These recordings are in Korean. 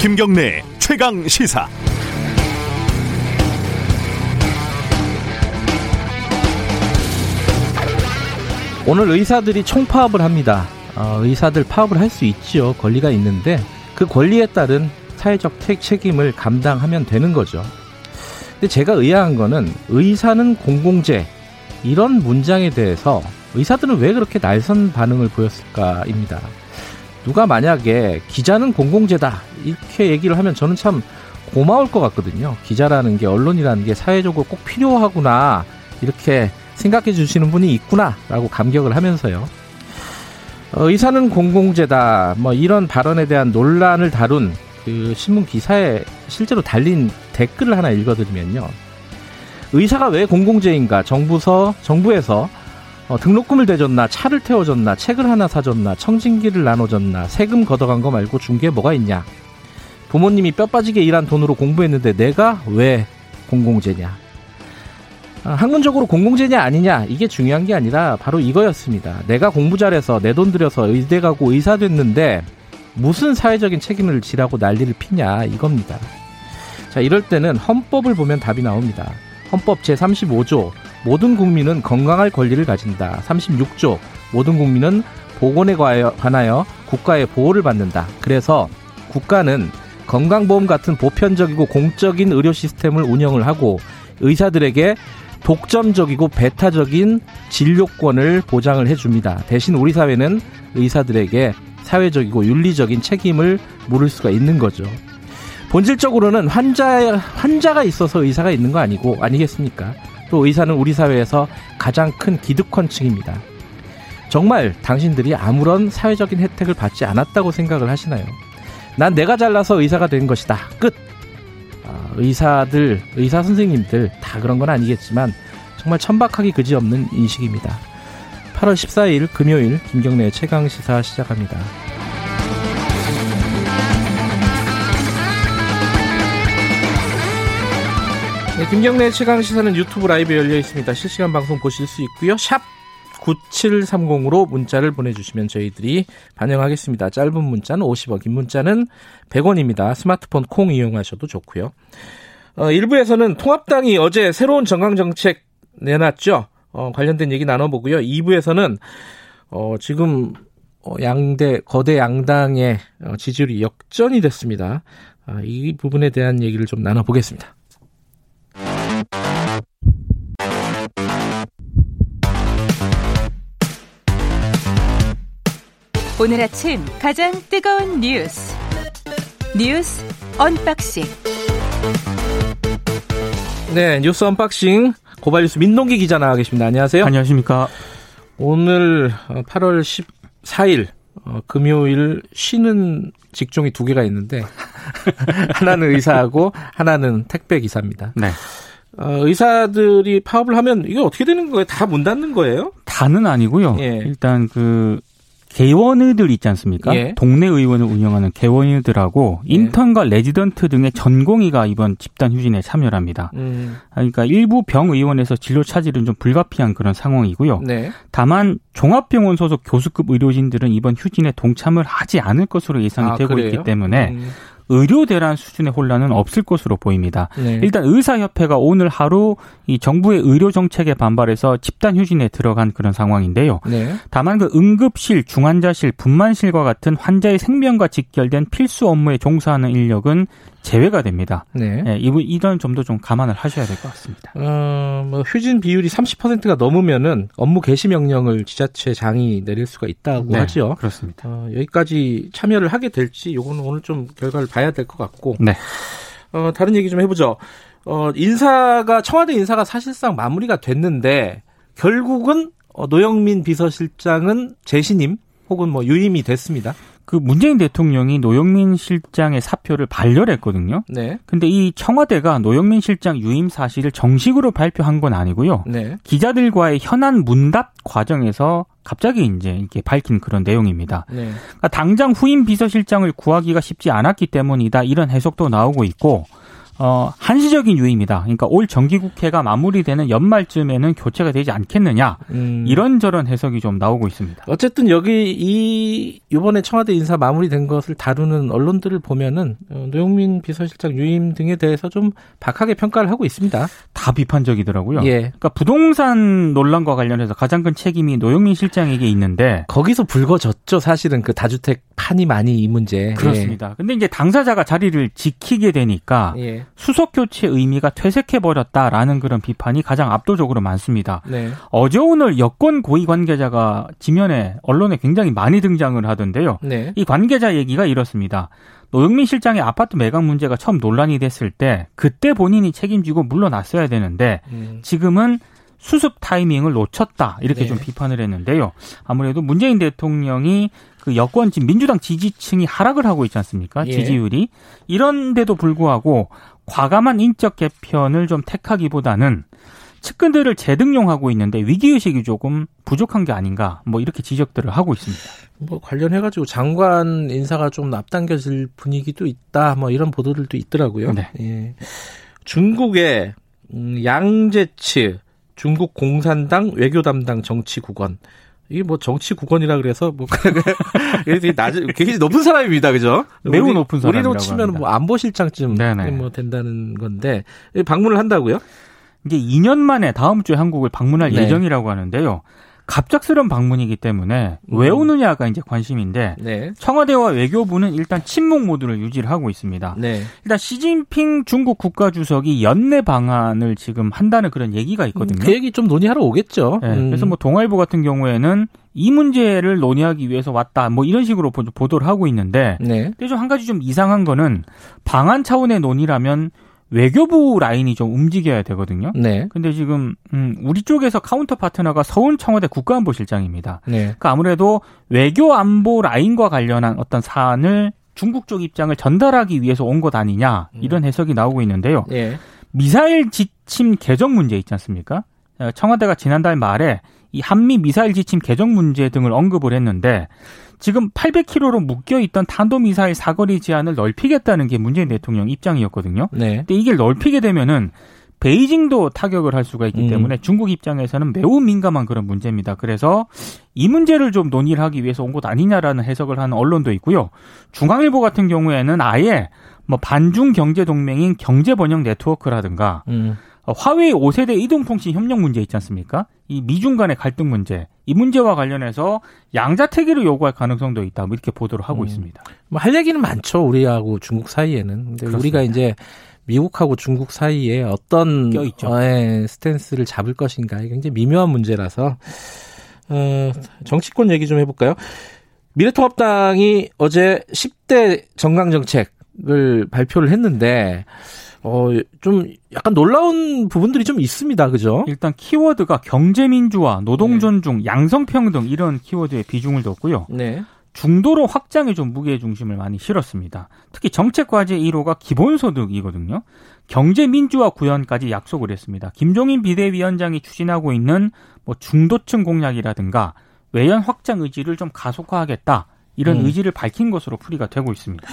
김경래 최강 시사. 오늘 의사들이 총파업을 합니다. 어, 의사들 파업을 할 수 있지요. 권리가 있는데 그 권리에 따른 사회적 책임을 감당하면 되는 거죠. 근데 제가 의아한 거는 의사는 공공재 이런 문장에 대해서 의사들은 왜 그렇게 날선 반응을 보였을까입니다. 누가 만약에 기자는 공공재다 이렇게 얘기를 하면 저는 참 고마울 것 같거든요. 기자라는 게 언론이라는 게 사회적으로 꼭 필요하구나 이렇게 생각해 주시는 분이 있구나라고 감격을 하면서요. 어, 의사는 공공재다 뭐 이런 발언에 대한 논란을 다룬 그 신문 기사에 실제로 달린 댓글을 하나 읽어드리면요. 의사가 왜 공공재인가? 정부서 정부에서 어, 등록금을 대줬나, 차를 태워줬나, 책을 하나 사줬나, 청진기를 나눠줬나, 세금 걷어간 거 말고 준 게 뭐가 있냐? 부모님이 뼈 빠지게 일한 돈으로 공부했는데 내가 왜 공공재냐? 아, 학문적으로 공공재냐 아니냐 이게 중요한 게 아니라 바로 이거였습니다. 내가 공부 잘해서 내 돈 들여서 의대 가고 의사 됐는데 무슨 사회적인 책임을 지라고 난리를 피냐 이겁니다. 자 이럴 때는 헌법을 보면 답이 나옵니다. 헌법 제35조 모든 국민은 건강할 권리를 가진다. 36조 모든 국민은 보건에 관하여 국가의 보호를 받는다. 그래서 국가는 건강보험 같은 보편적이고 공적인 의료 시스템을 운영을 하고 의사들에게 독점적이고 배타적인 진료권을 보장을 해줍니다. 대신 우리 사회는 의사들에게 사회적이고 윤리적인 책임을 물을 수가 있는 거죠. 본질적으로는 환자 환자가 있어서 의사가 있는 거 아니고 아니겠습니까? 또 의사는 우리 사회에서 가장 큰 기득권층입니다. 정말 당신들이 아무런 사회적인 혜택을 받지 않았다고 생각을 하시나요? 난 내가 잘나서 의사가 된 것이다. 끝. 아, 의사들, 의사 선생님들 다 그런 건 아니겠지만 정말 천박하기 그지없는 인식입니다. 8월 14일 금요일 김경래 최강 시사 시작합니다. 네, 김경래 최강 시사는 유튜브 라이브 열려 있습니다. 실시간 방송 보실 수 있고요. 샵 9730으로 문자를 보내주시면 저희들이 반영하겠습니다. 짧은 문자는 50원, 긴 문자는 100원입니다. 스마트폰 콩 이용하셔도 좋고요. 어, 일부에서는 통합당이 어제 새로운 정강정책 내놨죠. 어, 관련된 얘기 나눠보고요. 2부에서는 어, 지금 어, 양대 거대 양당의 어, 지지율이 역전이 됐습니다. 아, 이 부분에 대한 얘기를 좀 나눠보겠습니다. 오늘 아침 가장 뜨거운 뉴스 뉴스 언박싱 네 뉴스 언박싱 고발뉴스 민동기 기자 나와 계십니다. 안녕하세요. 안녕하십니까. 오늘 8월 어, 14일 어, 금요일 쉬는 직종이 두 개가 있는데 하나는 의사하고 하나는 택배 기사입니다. 네. 어, 의사들이 파업을 하면 이게 어떻게 되는 거예요? 다 문 닫는 거예요? 다는 아니고요. 예. 일단 그 개원의들 있지 않습니까? 예. 동네 의원을 운영하는 개원의들하고 예. 인턴과 레지던트 등의 전공의가 이번 집단 휴진에 참여를 합니다. 음. 그러니까 일부 병 의원에서 진료 차질은 좀 불가피한 그런 상황이고요. 네. 다만 종합병원 소속 교수급 의료진들은 이번 휴진에 동참을 하지 않을 것으로 예상이 아, 되고 그래요? 있기 때문에 음. 의료 대란 수준의 혼란은 없을 것으로 보입니다. 네. 일단 의사협회가 오늘 하루 이 정부의 의료 정책에 반발해서 집단 휴진에 들어간 그런 상황인데요. 네. 다만 그 응급실, 중환자실, 분만실과 같은 환자의 생명과 직결된 필수 업무에 종사하는 인력은 제외가 됩니다. 네. 네 이분 이런 점도 좀 감안을 하셔야 될 것 같습니다. 어, 뭐 휴진 비율이 30%가 넘으면은 업무 개시 명령을 지자체장이 내릴 수가 있다고 네, 하죠. 그렇습니다. 어, 여기까지 참여를 하게 될지 요거는 오늘 좀 결과를 봐야 될 것 같고. 네. 어, 다른 얘기 좀 해보죠. 어, 인사가 청와대 인사가 사실상 마무리가 됐는데 결국은 어, 노영민 비서실장은 재신임 혹은 뭐 유임이 됐습니다. 그 문재인 대통령이 노영민 실장의 사표를 반려했거든요. 네. 근데 이 청와대가 노영민 실장 유임 사실을 정식으로 발표한 건 아니고요. 네. 기자들과의 현안 문답 과정에서 갑자기 이제 이렇게 밝힌 그런 내용입니다. 네. 그러니까 당장 후임 비서실장을 구하기가 쉽지 않았기 때문이다 이런 해석도 나오고 있고 어, 한시적인 유입니다. 그러니까 올 정기국회가 마무리되는 연말쯤에는 교체가 되지 않겠느냐. 음. 이런저런 해석이 좀 나오고 있습니다. 어쨌든 여기 이 이번에 청와대 인사 마무리된 것을 다루는 언론들을 보면은 어, 노영민 비서실장 유임 등에 대해서 좀 박하게 평가를 하고 있습니다. 다 비판적이더라고요. 예. 그러니까 부동산 논란과 관련해서 가장 큰 책임이 노영민 실장에게 있는데 거기서 불거졌죠. 사실은 그 다주택 판이 많이 이 문제. 그렇습니다. 예. 근데 이제 당사자가 자리를 지키게 되니까 예. 수석 교체 의미가 퇴색해 버렸다라는 그런 비판이 가장 압도적으로 많습니다. 네. 어제 오늘 여권 고위 관계자가 지면에 언론에 굉장히 많이 등장을 하던데요. 네. 이 관계자 얘기가 이렇습니다. 노영민 실장의 아파트 매각 문제가 처음 논란이 됐을 때 그때 본인이 책임지고 물러났어야 되는데 음. 지금은 수습 타이밍을 놓쳤다 이렇게 네. 좀 비판을 했는데요. 아무래도 문재인 대통령이 그 여권 지 민주당 지지층이 하락을 하고 있지 않습니까? 예. 지지율이 이런데도 불구하고 과감한 인적 개편을 좀 택하기보다는 측근들을 재등용하고 있는데 위기의식이 조금 부족한 게 아닌가 뭐 이렇게 지적들을 하고 있습니다. 뭐 관련해 가지고 장관 인사가 좀 앞당겨질 분위기도 있다 뭐 이런 보도들도 있더라고요. 네. 예. 중국의 음, 양재츠 중국 공산당 외교 담당 정치국원 이게 뭐 정치 국원이라 그래서 뭐 되게 낮은 굉장히 높은 사람입니다, 그죠? 매우 우리, 높은 사람. 우리로 치면 뭐 안보실장쯤 네네. 뭐 된다는 건데 방문을 한다고요? 이게 2년 만에 다음 주에 한국을 방문할 네. 예정이라고 하는데요. 갑작스런 방문이기 때문에 음. 왜 오느냐가 이제 관심인데 네. 청와대와 외교부는 일단 침묵 모드를 유지를 하고 있습니다. 네. 일단 시진핑 중국 국가주석이 연내 방한을 지금 한다는 그런 얘기가 있거든요. 그 얘기 좀 논의하러 오겠죠. 네. 음. 그래서 뭐 동아일보 같은 경우에는 이 문제를 논의하기 위해서 왔다. 뭐 이런 식으로 보도를 하고 있는데 네. 근데 좀 한 가지 좀 이상한 거는 방한 차원의 논의라면 외교부 라인이 좀 움직여야 되거든요. 네. 근데 지금 음, 우리 쪽에서 counter partner가 서훈 청와대 국가안보실장입니다. 네. 그러니까 아무래도 외교 안보 라인과 관련한 어떤 사안을 중국 쪽 입장을 전달하기 위해서 온 것 아니냐 이런 해석이 나오고 있는데요. 네. 미사일 지침 개정 문제 있지 않습니까? 어, 청와대가 지난달 말에 이 한미 미사일 지침 개정 문제 등을 언급을 했는데 지금 800km로 묶여 있던 탄도 미사일 사거리 제한을 넓히겠다는 게 문재인 대통령 입장이었거든요. 네. 근데 이게 넓히게 되면은 베이징도 타격을 할 수가 있기 음. 때문에 중국 입장에서는 매우 민감한 그런 문제입니다. 그래서 이 문제를 좀 논의를 하기 위해서 온것 아니냐라는 해석을 하는 언론도 있고요. 중앙일보 같은 경우에는 아예 뭐 반중 경제 동맹인 경제 번영 네트워크라든가 음. 화웨이 5세대 이동통신 협력 문제 있지 않습니까? 이 미중 간의 갈등 문제, 이 문제와 관련해서 양자택일을 요구할 가능성도 있다. 뭐 이렇게 보도를 하고 음. 있습니다. 뭐 할 얘기는 많죠. 우리하고 중국 사이에는. 근데 그렇습니다. 우리가 이제 미국하고 중국 사이에 어떤 어, 예, 스탠스를 잡을 것인가 이게 굉장히 미묘한 문제라서 어, 정치권 얘기 좀 해볼까요? 미래통합당이 어제 10대 정강 정책을 발표를 했는데 어, 좀 약간 놀라운 부분들이 좀 있습니다. 그죠? 일단 키워드가 경제민주화, 노동존중, 네. 양성평등 이런 키워드에 비중을 뒀고요. 네. 중도로 확장에 좀 무게 중심을 많이 실었습니다. 특히 정책 과제 1호가 기본소득이거든요. 경제 민주화 구현까지 약속을 했습니다. 김종인 비대위원장이 추진하고 있는 뭐 중도층 공략이라든가 외연 확장 의지를 좀 가속화하겠다. 이런 음. 의지를 밝힌 것으로 풀이가 되고 있습니다.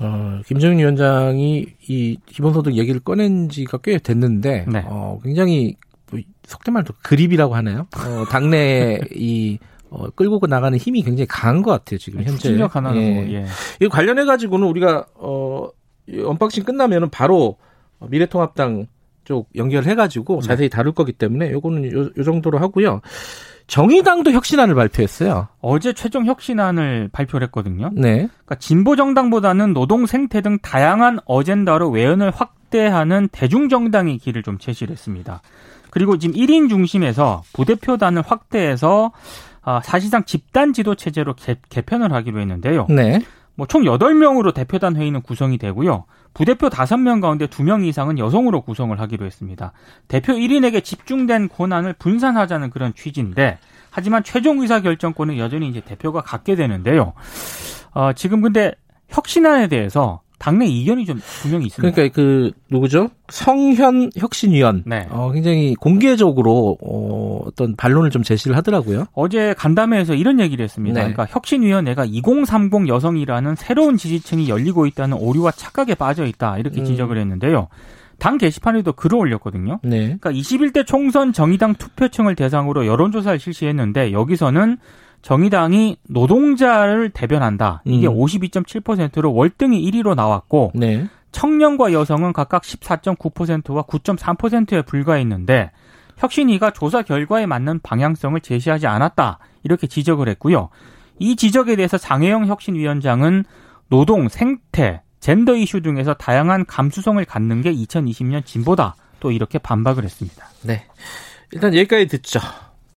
어, 김종인 위원장이 이 기본소득 얘기를 꺼낸 지가 꽤 됐는데, 네. 어, 굉장히, 뭐, 속된 말로 grip이라고 하나요? 어, 당내 이, 어, 끌고 나가는 힘이 굉장히 강한 것 같아요, 지금 현재. 추진력 하나 예. 뭐, 예. 이 관련해 가지고는 우리가, 어, unboxing 끝나면은 바로 미래통합당 쪽 연결해 가지고 네. 자세히 다룰 거기 때문에 요거는 요, 요 정도로 하고요. 정의당도 혁신안을 발표했어요. 어제 최종 혁신안을 발표를 했거든요. 네. 그러니까 진보 정당보다는 노동 생태 등 다양한 어젠다로 외연을 확대하는 대중 정당의 길을 좀 제시를 했습니다. 그리고 지금 1인 중심에서 부대표단을 확대해서 아, 사실상 집단 지도 체제로 개, 개편을 하기로 했는데요. 네. 뭐 총 8명으로 대표단 회의는 구성이 되고요. 부대표 5명 가운데 2명 이상은 여성으로 구성을 하기로 했습니다. 대표 1인에게 집중된 권한을 분산하자는 그런 취지인데 하지만 최종 의사 결정권은 여전히 이제 대표가 갖게 되는데요. 어, 지금 근데 혁신안에 대해서 당내 이견이 좀 분명히 있습니다. 그러니까 그 누구죠? 성현 혁신위원. 네. 어, 굉장히 공개적으로 어, 어떤 반론을 좀 제시를 하더라고요. 어제 간담회에서 이런 얘기를 했습니다. 네. 그러니까 혁신위원회가 2030 여성이라는 새로운 지지층이 열리고 있다는 오류와 착각에 빠져 있다 이렇게 음. 지적을 했는데요. 당 게시판에도 글을 올렸거든요. 네. 그러니까 21대 총선 정의당 투표층을 대상으로 여론조사를 실시했는데 여기서는 정의당이 노동자를 대변한다. 이게 음. 52.7%로 월등히 1위로 나왔고 네. 청년과 여성은 각각 14.9%와 9.3%에 불과했는데 혁신위가 조사 결과에 맞는 방향성을 제시하지 않았다. 이렇게 지적을 했고요. 이 지적에 대해서 장혜영 혁신위원장은 노동, 생태, 젠더 이슈 등에서 다양한 감수성을 갖는 게 2020년 진보다. 또 이렇게 반박을 했습니다. 네. 일단 여기까지 듣죠.